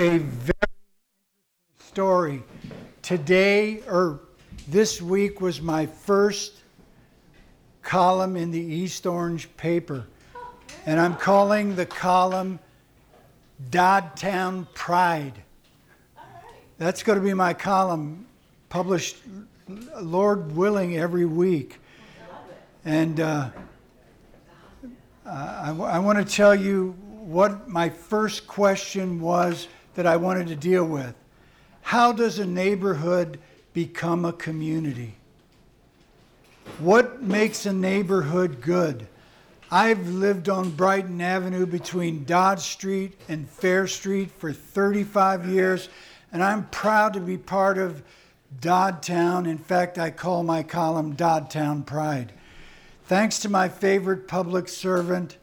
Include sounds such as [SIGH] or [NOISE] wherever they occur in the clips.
a very story. Today, or this week, was my first column in the East Orange paper. And I'm calling the column Doddtown Pride. That's going to be my column, published, Lord willing, every week. And uh, I, I want to tell you what my first question was that I wanted to deal with. How does a neighborhood become a community? What makes a neighborhood good? I've lived on Brighton Avenue between Dodge Street and Fair Street for 35 years, and I'm proud to be part of Doddtown. In fact, I call my column Doddtown Pride. Thanks to my favorite public servant,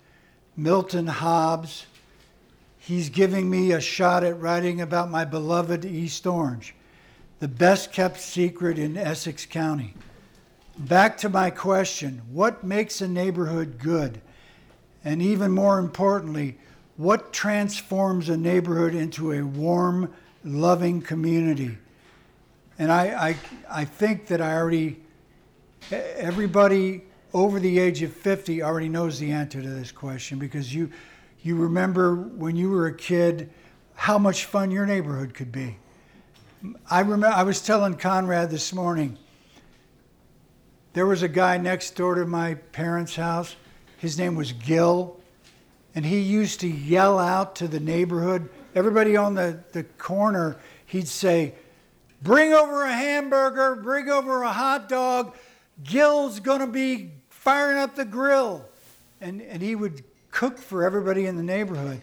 Milton Hobbs, he's giving me a shot at writing about my beloved East Orange, the best kept secret in Essex County. Back to my question what makes a neighborhood good? And even more importantly, what transforms a neighborhood into a warm, loving community? And I, I, I think that I already, everybody over the age of 50 already knows the answer to this question because you, you remember when you were a kid how much fun your neighborhood could be. I remember I was telling Conrad this morning there was a guy next door to my parents' house. His name was Gil. And he used to yell out to the neighborhood, everybody on the, the corner, he'd say, Bring over a hamburger, bring over a hot dog. Gil's going to be firing up the grill. And, and he would cook for everybody in the neighborhood.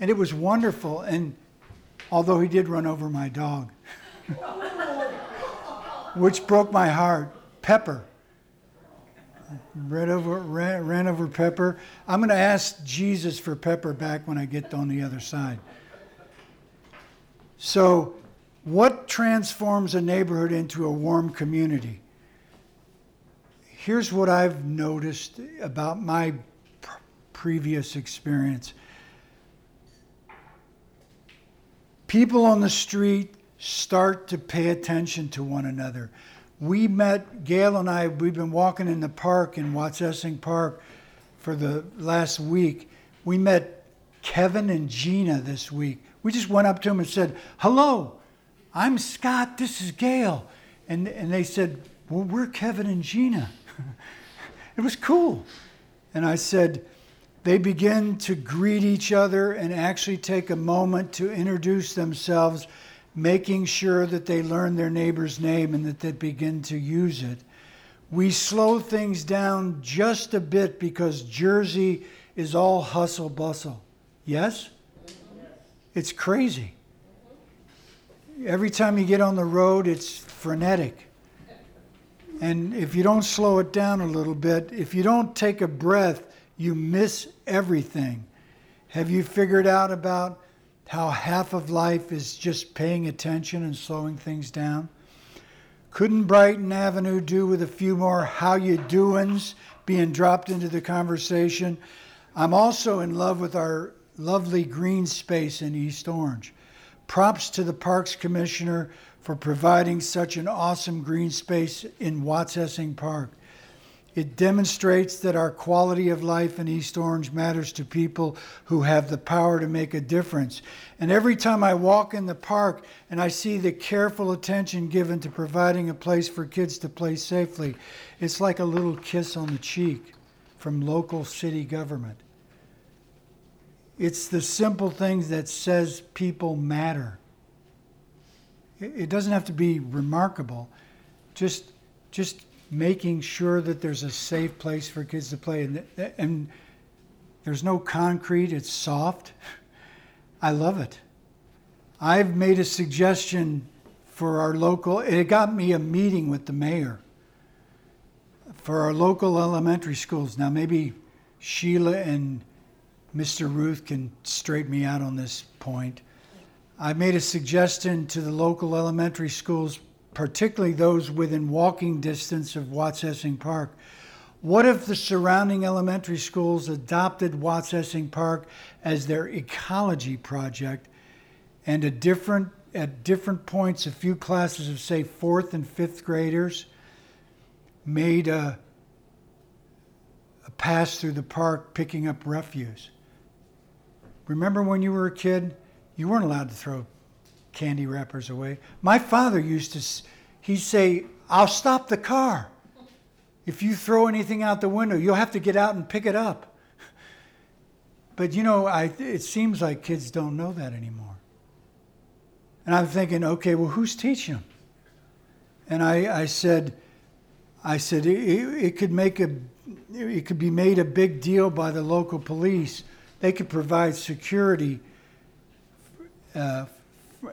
And it was wonderful. And although he did run over my dog, [LAUGHS] which broke my heart, Pepper ran over, ran, ran over Pepper. I'm going to ask Jesus for Pepper back when I get on the other side. So, what transforms a neighborhood into a warm community? Here's what I've noticed about my previous experience. People on the street start to pay attention to one another we met, Gail and I, we've been walking in the park in Watsessing Park for the last week. We met Kevin and Gina this week. We just went up to them and said, Hello, I'm Scott, this is Gail. And, and they said, Well, we're Kevin and Gina. [LAUGHS] it was cool. And I said, they begin to greet each other and actually take a moment to introduce themselves making sure that they learn their neighbor's name and that they begin to use it. We slow things down just a bit because Jersey is all hustle bustle. Yes? It's crazy. Every time you get on the road, it's frenetic. And if you don't slow it down a little bit, if you don't take a breath, you miss everything. Have you figured out about how half of life is just paying attention and slowing things down? Couldn't Brighton Avenue do with a few more how you doings being dropped into the conversation? I'm also in love with our lovely green space in East Orange. Props to the Parks Commissioner for providing such an awesome green space in Watsessing Park. It demonstrates that our quality of life in East Orange matters to people who have the power to make a difference. And every time I walk in the park and I see the careful attention given to providing a place for kids to play safely, it's like a little kiss on the cheek from local city government. It's the simple things that says people matter. It doesn't have to be remarkable. Just just making sure that there's a safe place for kids to play. And, and there's no concrete, it's soft. I love it. I've made a suggestion for our local, it got me a meeting with the mayor for our local elementary schools. Now, maybe Sheila and Mr. Ruth can straighten me out on this point. I made a suggestion to the local elementary schools particularly those within walking distance of Watsessing Park. What if the surrounding elementary schools adopted Watsessing Park as their ecology project and a different at different points, a few classes of say fourth and fifth graders made a, a pass through the park picking up refuse. Remember when you were a kid, you weren't allowed to throw candy wrappers away. My father used to, he'd say, I'll stop the car. If you throw anything out the window, you'll have to get out and pick it up. But you know, I, it seems like kids don't know that anymore. And I'm thinking, okay, well, who's teaching them? And I, I said, I said it, it could make a, it could be made a big deal by the local police. They could provide security uh,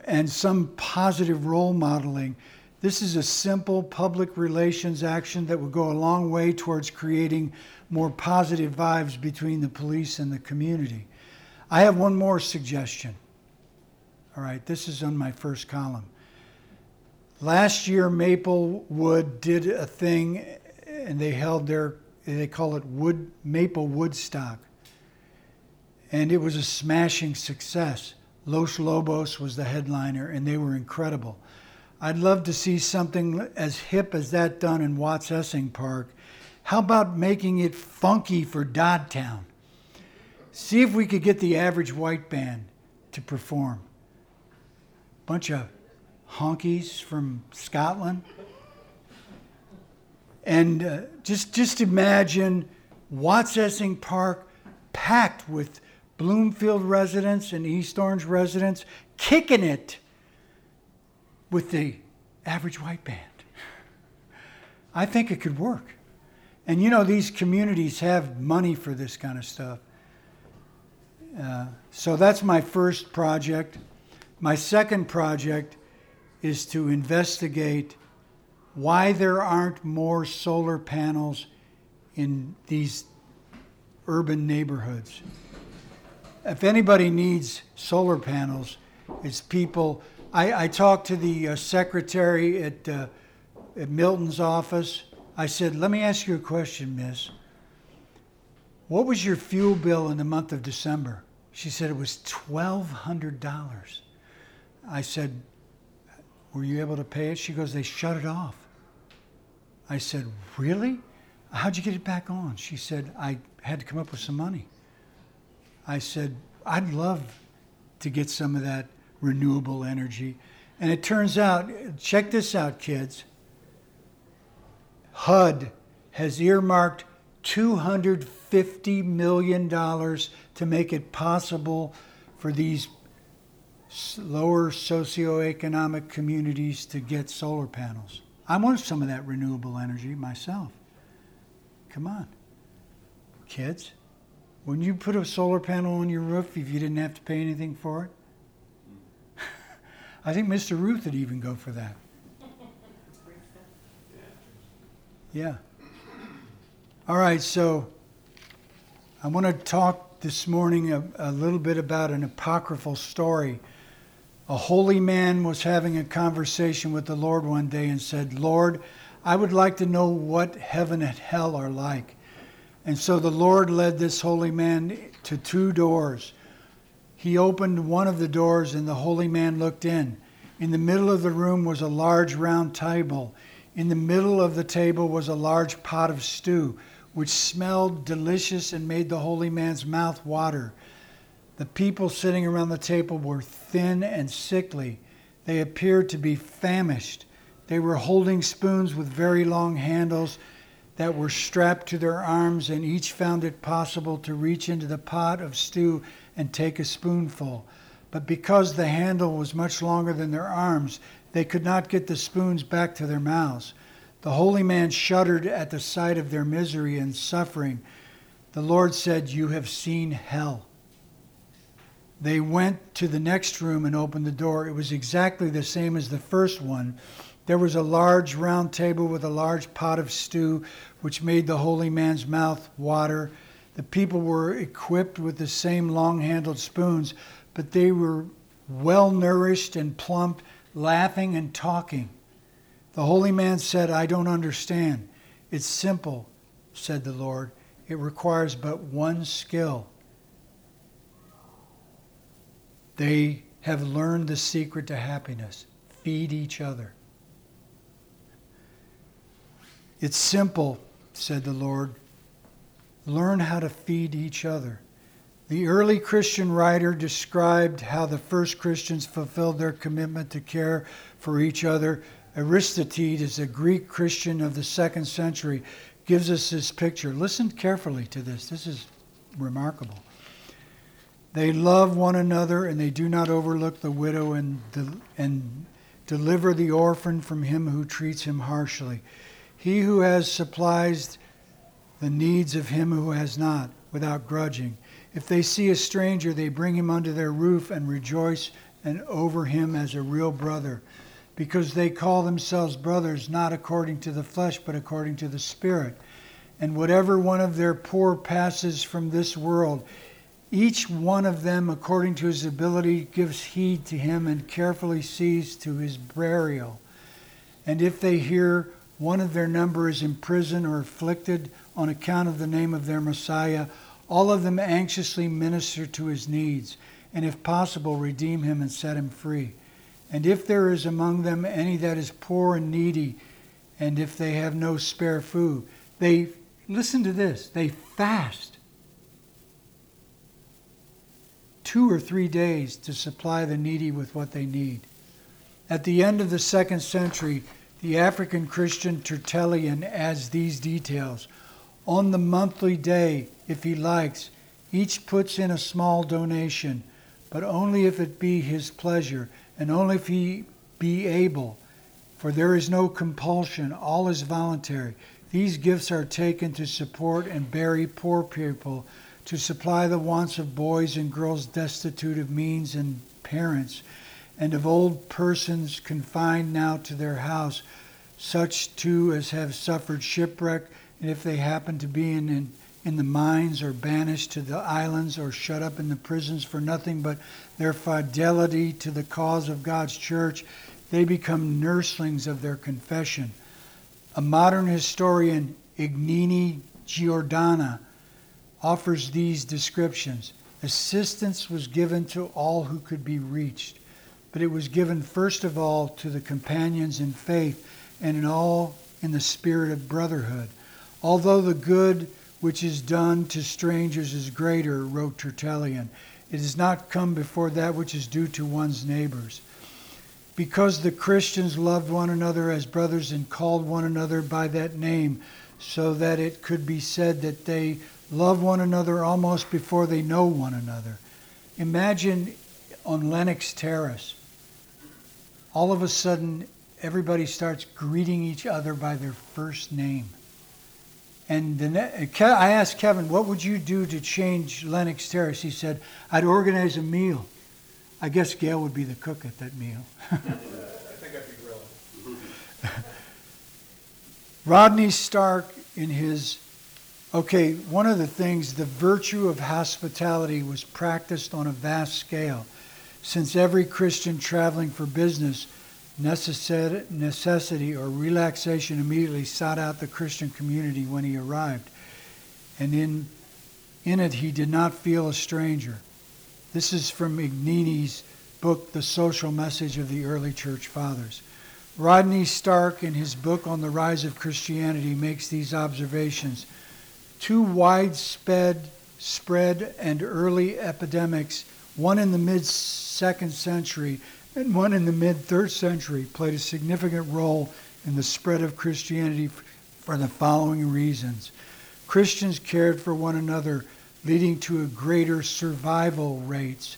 and some positive role modeling. This is a simple public relations action that would go a long way towards creating more positive vibes between the police and the community. I have one more suggestion. All right, this is on my first column. Last year, Maplewood did a thing, and they held their, they call it Wood Maple Woodstock. And it was a smashing success. Los Lobos was the headliner, and they were incredible. I'd love to see something as hip as that done in Watsessing Park. How about making it funky for Doddtown? See if we could get the average white band to perform. Bunch of honkies from Scotland. And uh, just, just imagine Watsessing Park packed with Bloomfield residents and East Orange residents kicking it with the average white band. I think it could work. And you know, these communities have money for this kind of stuff. Uh, so that's my first project. My second project is to investigate why there aren't more solar panels in these urban neighborhoods if anybody needs solar panels, it's people. I, I talked to the uh, secretary at, uh, at Milton's office. I said, Let me ask you a question, miss. What was your fuel bill in the month of December? She said it was $1,200. I said, Were you able to pay it? She goes, They shut it off. I said, Really? How'd you get it back on? She said, I had to come up with some money. I said, I'd love to get some of that renewable energy. And it turns out, check this out, kids. HUD has earmarked $250 million to make it possible for these lower socioeconomic communities to get solar panels. I want some of that renewable energy myself. Come on, kids. Wouldn't you put a solar panel on your roof if you didn't have to pay anything for it? [LAUGHS] I think Mr. Ruth would even go for that. Yeah. All right, so I want to talk this morning a, a, little bit about an apocryphal story. A holy man was having a conversation with the Lord one day and said, Lord, I would like to know what heaven and hell are like. And so the Lord led this holy man to two doors. He opened one of the doors, and the holy man looked in. In the middle of the room was a large round table. In the middle of the table was a large pot of stew, which smelled delicious and made the holy man's mouth water. The people sitting around the table were thin and sickly. They appeared to be famished. They were holding spoons with very long handles that were strapped to their arms, and each found it possible to reach into the pot of stew and take a spoonful. But because the handle was much longer than their arms, they could not get the spoons back to their mouths. The holy man shuddered at the sight of their misery and suffering. The Lord said, You have seen hell. They went to the next room and opened the door. It was exactly the same as the first one. There was a large round table with a large pot of stew which made the holy man's mouth water. The people were equipped with the same long handled spoons, but they were well nourished and plump, laughing and talking. The holy man said, I don't understand. It's simple, said the Lord. It requires but one skill. They have learned the secret to happiness feed each other. It's simple, said the Lord. Learn how to feed each other. The early Christian writer described how the first Christians fulfilled their commitment to care for each other. Aristides, a Greek Christian of the second century, gives us this picture. Listen carefully to this. This is remarkable. They love one another and they do not overlook the widow and, de- and deliver the orphan from him who treats him harshly. He who has supplies the needs of him who has not without grudging. If they see a stranger, they bring him under their roof and rejoice and over him as a real brother, because they call themselves brothers not according to the flesh, but according to the Spirit. And whatever one of their poor passes from this world, each one of them, according to his ability, gives heed to him and carefully sees to his burial. And if they hear one of their number is in prison or afflicted on account of the name of their Messiah, all of them anxiously minister to his needs, and if possible, redeem him and set him free. And if there is among them any that is poor and needy, and if they have no spare food, they, listen to this, they fast two or three days to supply the needy with what they need. At the end of the second century, the African Christian Tertullian adds these details. On the monthly day, if he likes, each puts in a small donation, but only if it be his pleasure, and only if he be able. For there is no compulsion, all is voluntary. These gifts are taken to support and bury poor people, to supply the wants of boys and girls destitute of means and parents and of old persons confined now to their house, such too as have suffered shipwreck, and if they happen to be in, in, in the mines or banished to the islands or shut up in the prisons for nothing but their fidelity to the cause of God's church, they become nurslings of their confession. A modern historian, Igino Giordani, offers these descriptions. Assistance was given to all who could be reached but it was given first of all to the companions in faith and in all in the spirit of brotherhood. Although the good which is done to strangers is greater, wrote Tertullian, it has not come before that which is due to one's neighbors. Because the Christians loved one another as brothers and called one another by that name, so that it could be said that they love one another almost before they know one another. Imagine on Lenox Terrace all of a sudden everybody starts greeting each other by their first name. And ne- uh, I asked Kevin, what would you do to change Lenox Terrace? He said, I'd organize a meal. I guess Gail would be the cook at that meal. [LAUGHS] I think I'd be grilling. Rodney Stark, in his, okay, one of the things, the virtue of hospitality was practiced on a vast scale since every Christian traveling for business necessity or relaxation immediately sought out the Christian community when he arrived. And in, in it, he did not feel a stranger. This is from Igino's book, The Social Message of the Early Church Fathers. Rodney Stark, in his book on the rise of Christianity, makes these observations. Two widespread spread and early epidemics one in the mid second century and one in the mid third century, played a significant role in the spread of Christianity for the following reasons. Christians cared for one another, leading to a greater survival rates.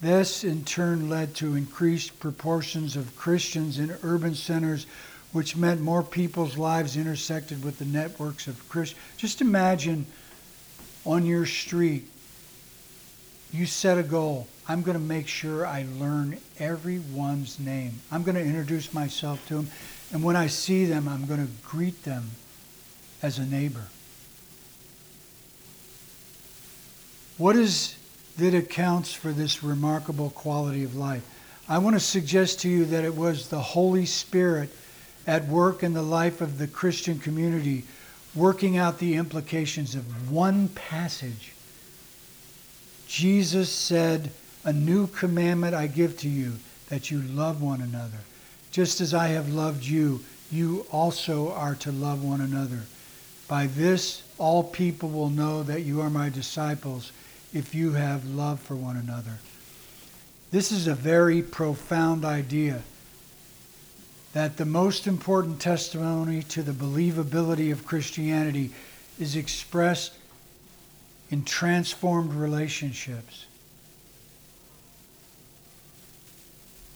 This, in turn, led to increased proportions of Christians in urban centers, which meant more people's lives intersected with the networks of Christians. Just imagine on your street you set a goal. I'm going to make sure I learn everyone's name. I'm going to introduce myself to them. And when I see them, I'm going to greet them as a neighbor. What is that accounts for this remarkable quality of life? I want to suggest to you that it was the Holy Spirit at work in the life of the Christian community, working out the implications of one passage Jesus said, A new commandment I give to you, that you love one another. Just as I have loved you, you also are to love one another. By this, all people will know that you are my disciples if you have love for one another. This is a very profound idea that the most important testimony to the believability of Christianity is expressed in transformed relationships.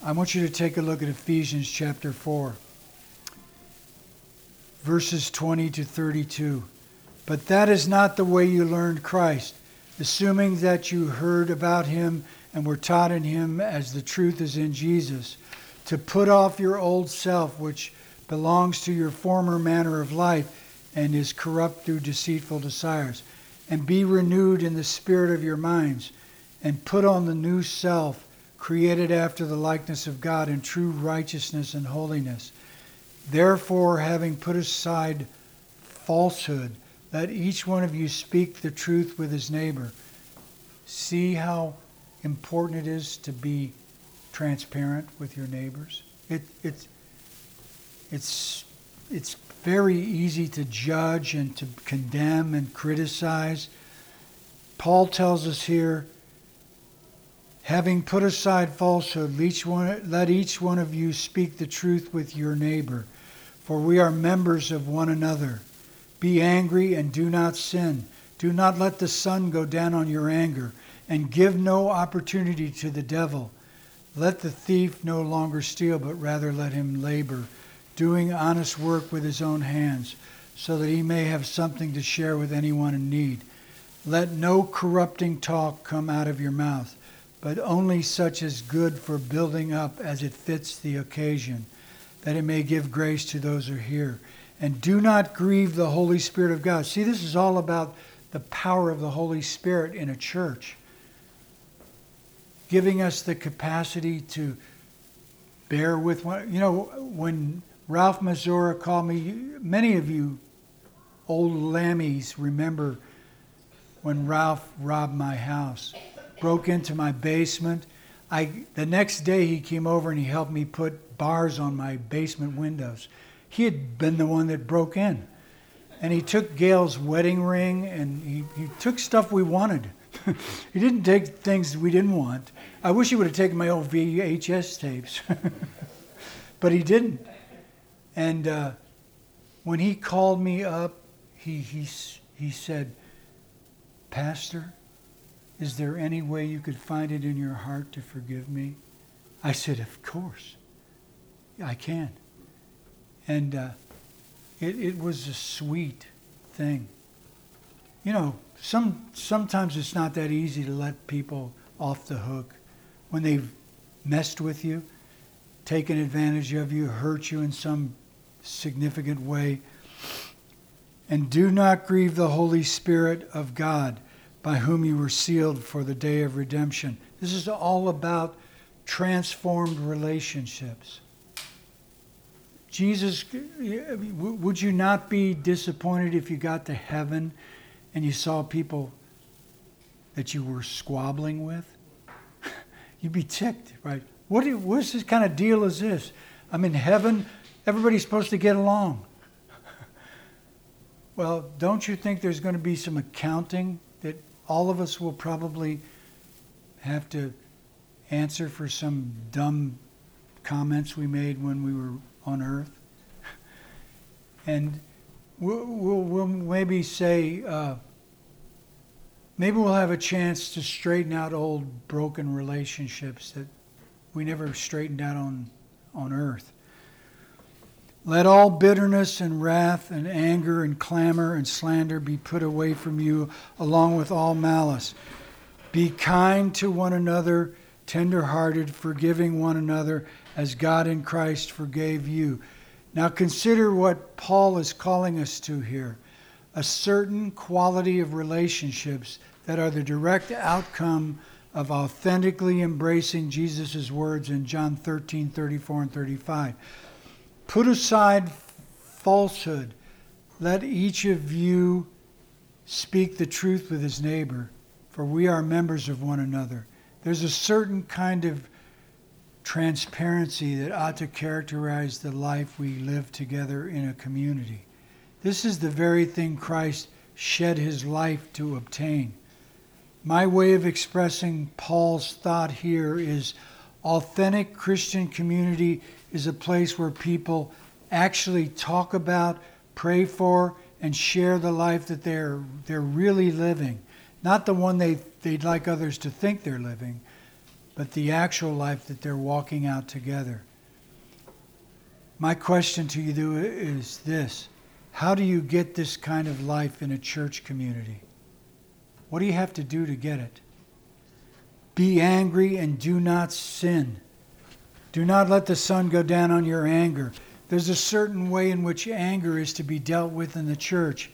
I want you to take a look at Ephesians chapter 4, verses 20 to 32. But that is not the way you learned Christ, assuming that you heard about him and were taught in him as the truth is in Jesus, to put off your old self, which belongs to your former manner of life and is corrupt through deceitful desires, and be renewed in the spirit of your minds, and put on the new self created after the likeness of God in true righteousness and holiness. Therefore, having put aside falsehood, let each one of you speak the truth with his neighbor. See how important it is to be transparent with your neighbors. It, it's, it's, it's very easy to judge and to condemn and criticize. Paul tells us here Having put aside falsehood, each one, let each one of you speak the truth with your neighbor, for we are members of one another. Be angry and do not sin. Do not let the sun go down on your anger, and give no opportunity to the devil. Let the thief no longer steal, but rather let him labor, doing honest work with his own hands, so that he may have something to share with anyone in need. Let no corrupting talk come out of your mouth but only such as good for building up as it fits the occasion, that it may give grace to those who hear. And do not grieve the Holy Spirit of God. See, this is all about the power of the Holy Spirit in a church, giving us the capacity to bear with one. You know, when Ralph Mazura called me, many of you old lammies remember when Ralph robbed my house broke into my basement. I, the next day, he came over and he helped me put bars on my basement windows. He had been the one that broke in. And he took Gail's wedding ring and he, he took stuff we wanted. [LAUGHS] he didn't take things we didn't want. I wish he would have taken my old VHS tapes, [LAUGHS] but he didn't. And uh, when he called me up, he, he, he said, Pastor, is there any way you could find it in your heart to forgive me? I said, Of course. I can. And uh, it, it was a sweet thing. You know, some, sometimes it's not that easy to let people off the hook when they've messed with you, taken advantage of you, hurt you in some significant way. And do not grieve the Holy Spirit of God by whom you were sealed for the day of redemption. This is all about transformed relationships. Jesus, would you not be disappointed if you got to heaven and you saw people that you were squabbling with? [LAUGHS] You'd be ticked, right? What, what's this kind of deal is this? I'm in heaven, everybody's supposed to get along. well, don't you think there's going to be some accounting that all of us will probably have to answer for some dumb comments we made when we were on earth. And we'll, we'll, we'll maybe say, uh, maybe we'll have a chance to straighten out old broken relationships that we never straightened out on, on earth. Let all bitterness and wrath and anger and clamor and slander be put away from you, along with all malice. Be kind to one another, tender-hearted, forgiving one another, as God in Christ forgave you. Now consider what Paul is calling us to here a certain quality of relationships that are the direct outcome of authentically embracing Jesus' words in John 13, 34, and 35. Put aside falsehood. Let each of you speak the truth with his neighbor, for we are members of one another. There's a certain kind of transparency that ought to characterize the life we live together in a community. This is the very thing Christ shed his life to obtain. My way of expressing Paul's thought here is authentic Christian community is a place where people actually talk about, pray for, and share the life that they're, they're really living. Not the one they, they'd like others to think they're living, but the actual life that they're walking out together. My question to you is this How do you get this kind of life in a church community? What do you have to do to get it? Be angry and do not sin. Do not let the sun go down on your anger. There's a certain way in which anger is to be dealt with in the church.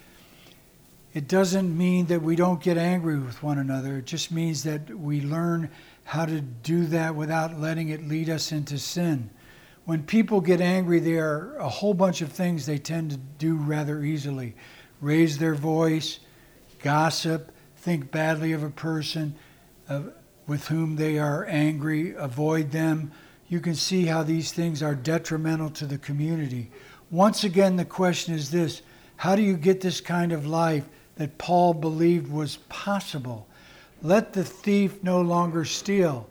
It doesn't mean that we don't get angry with one another. It just means that we learn how to do that without letting it lead us into sin. When people get angry, there are a whole bunch of things they tend to do rather easily raise their voice, gossip, think badly of a person uh, with whom they are angry, avoid them, you can see how these things are detrimental to the community. Once again, the question is this how do you get this kind of life that Paul believed was possible? Let the thief no longer steal,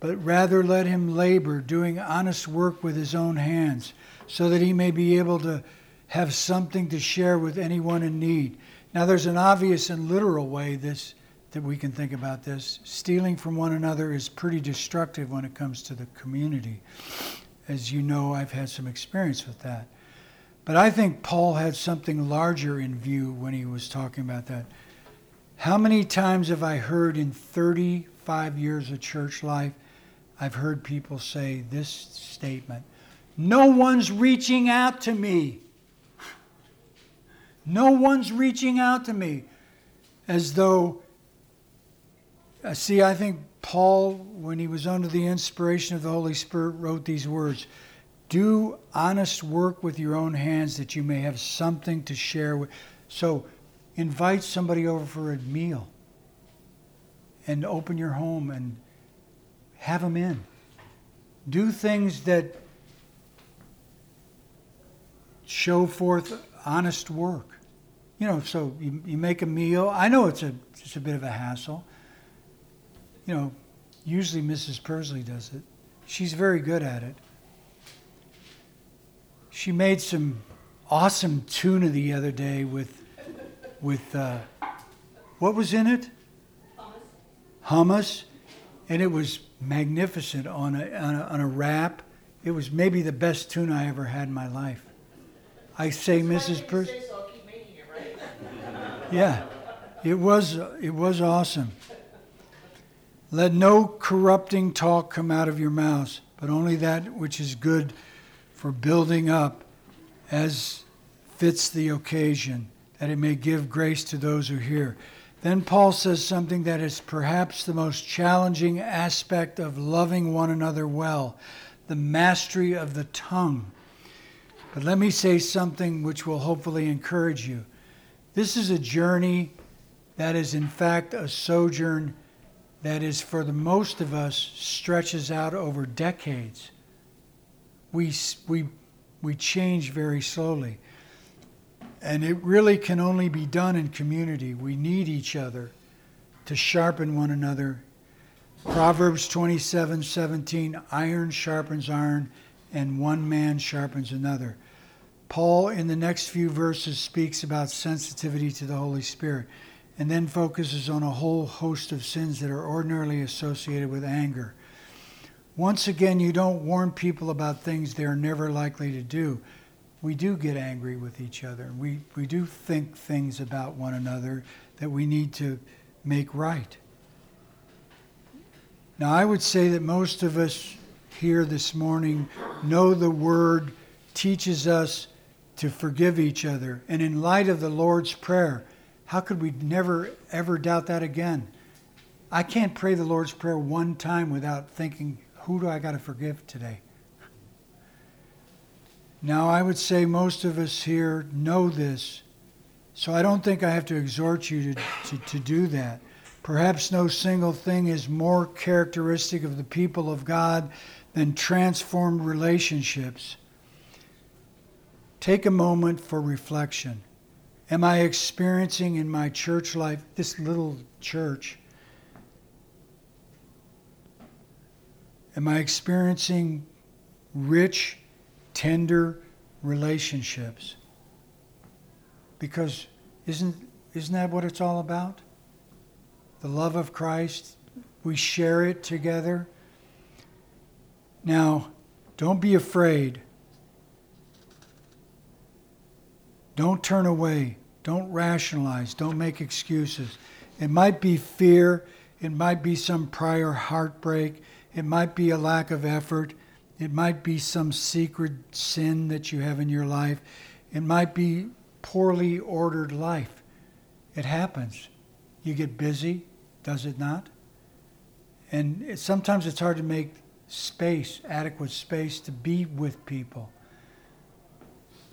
but rather let him labor, doing honest work with his own hands, so that he may be able to have something to share with anyone in need. Now, there's an obvious and literal way this that we can think about this. Stealing from one another is pretty destructive when it comes to the community. As you know, I've had some experience with that. But I think Paul had something larger in view when he was talking about that. How many times have I heard in 35 years of church life, I've heard people say this statement No one's reaching out to me. No one's reaching out to me. As though uh, see, I think Paul, when he was under the inspiration of the Holy Spirit, wrote these words Do honest work with your own hands that you may have something to share with. So, invite somebody over for a meal and open your home and have them in. Do things that show forth honest work. You know, so you, you make a meal. I know it's a, it's a bit of a hassle you know, usually Mrs. Pursley does it. She's very good at it. She made some awesome tuna the other day with, with uh, what was in it? Hummus. Hummus, and it was magnificent on a, on a, on a wrap. It was maybe the best tuna I ever had in my life. I say, Mrs. Pursley. So right? Yeah, it was it was awesome. Let no corrupting talk come out of your mouths, but only that which is good for building up as fits the occasion, that it may give grace to those who hear. Then Paul says something that is perhaps the most challenging aspect of loving one another well the mastery of the tongue. But let me say something which will hopefully encourage you. This is a journey that is, in fact, a sojourn that is, for the most of us, stretches out over decades. We, we, we change very slowly. And it really can only be done in community. We need each other to sharpen one another. Proverbs 27 17, iron sharpens iron, and one man sharpens another. Paul, in the next few verses, speaks about sensitivity to the Holy Spirit and then focuses on a whole host of sins that are ordinarily associated with anger. Once again, you don't warn people about things they're never likely to do. We do get angry with each other. We, we do think things about one another that we need to make right. Now, I would say that most of us here this morning know the Word teaches us to forgive each other. And in light of the Lord's Prayer, how could we never, ever doubt that again? I can't pray the Lord's Prayer one time without thinking, who do I got to forgive today? Now, I would say most of us here know this, so I don't think I have to exhort you to, to, to do that. Perhaps no single thing is more characteristic of the people of God than transformed relationships. Take a moment for reflection. Am I experiencing in my church life, this little church, am I experiencing rich, tender relationships? Because isn't, isn't that what it's all about? The love of Christ, we share it together. Now, don't be afraid. Don't turn away. Don't rationalize. Don't make excuses. It might be fear. It might be some prior heartbreak. It might be a lack of effort. It might be some secret sin that you have in your life. It might be poorly ordered life. It happens. You get busy, does it not? And sometimes it's hard to make space, adequate space to be with people.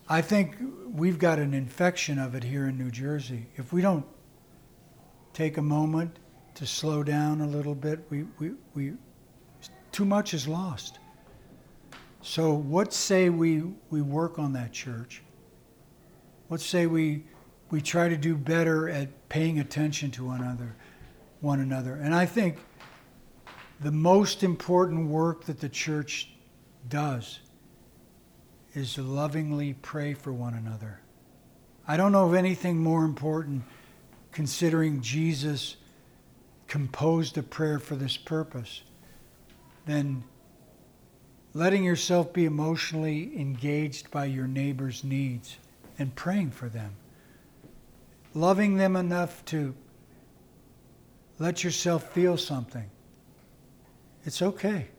I think we've got an infection of it here in New Jersey. If we don't take a moment to slow down a little bit, we, we, we too much is lost. So what say we, we work on that church? What say we we try to do better at paying attention to one another one another. And I think the most important work that the church does is lovingly pray for one another. I don't know of anything more important considering Jesus composed a prayer for this purpose than letting yourself be emotionally engaged by your neighbor's needs and praying for them. Loving them enough to let yourself feel something. It's okay.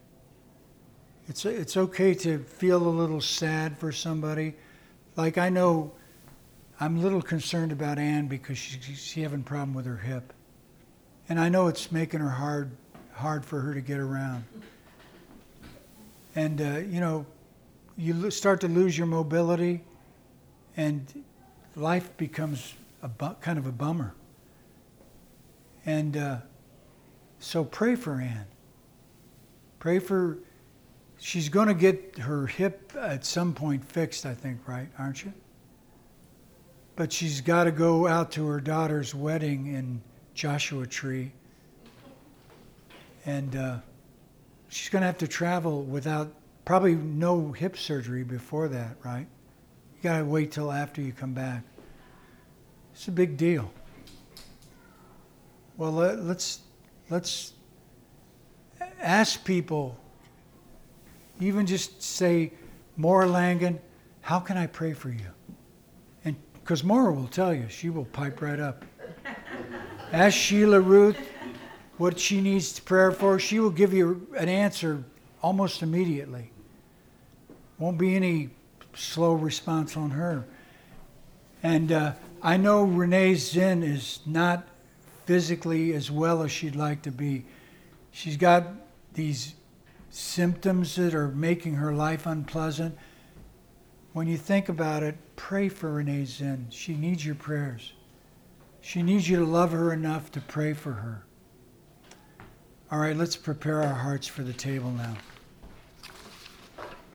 It's, it's okay to feel a little sad for somebody. Like I know I'm a little concerned about Anne because she's, she's having a problem with her hip. And I know it's making her hard, hard for her to get around. And, uh, you know, you start to lose your mobility and life becomes a bu- kind of a bummer. And uh, so pray for Anne. Pray for she's going to get her hip at some point fixed, I think, right? Aren't you? But she's got to go out to her daughter's wedding in Joshua Tree. And uh, she's going to have to travel without probably no hip surgery before that, right? You got to wait till after you come back. It's a big deal. Well, let's let's ask people even just say, Maura Langen, how can I pray for you? And because Maura will tell you, she will pipe right up. [LAUGHS] Ask Sheila Ruth what she needs prayer for. She will give you an answer almost immediately. Won't be any slow response on her. And uh, I know Renee Zinn is not physically as well as she'd like to be. She's got these symptoms that are making her life unpleasant, when you think about it, pray for Renee Zinn. She needs your prayers. She needs you to love her enough to pray for her. All right, let's prepare our hearts for the table now.